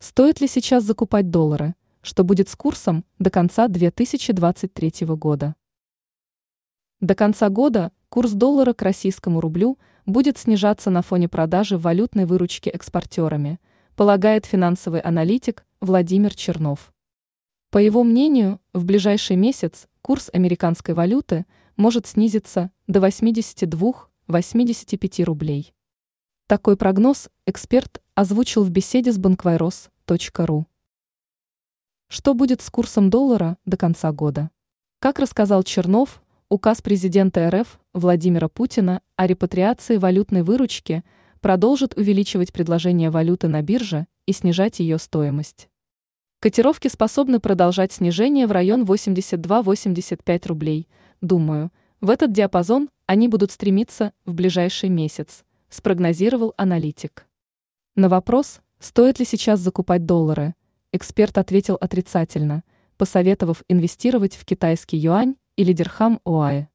Стоит ли сейчас закупать доллары? Что будет с курсом до конца 2023 года? До конца года курс доллара к российскому рублю будет снижаться на фоне продажи валютной выручки экспортерами, полагает финансовый аналитик Владимир Чернов. По его мнению, в ближайший месяц курс американской валюты может снизиться до 82-85 рублей. Такой прогноз эксперт озвучил в беседе с банквайрос.ру. Что будет с курсом доллара до конца года? Как рассказал Чернов, указ президента РФ Владимира Путина о репатриации валютной выручки продолжит увеличивать предложение валюты на бирже и снижать ее стоимость. Котировки способны продолжать снижение в район 82-85 рублей. Думаю, в этот диапазон они будут стремиться в ближайший месяц, спрогнозировал аналитик. На вопрос, стоит ли сейчас закупать доллары, эксперт ответил отрицательно, посоветовав инвестировать в китайский юань или дирхам ОАЭ.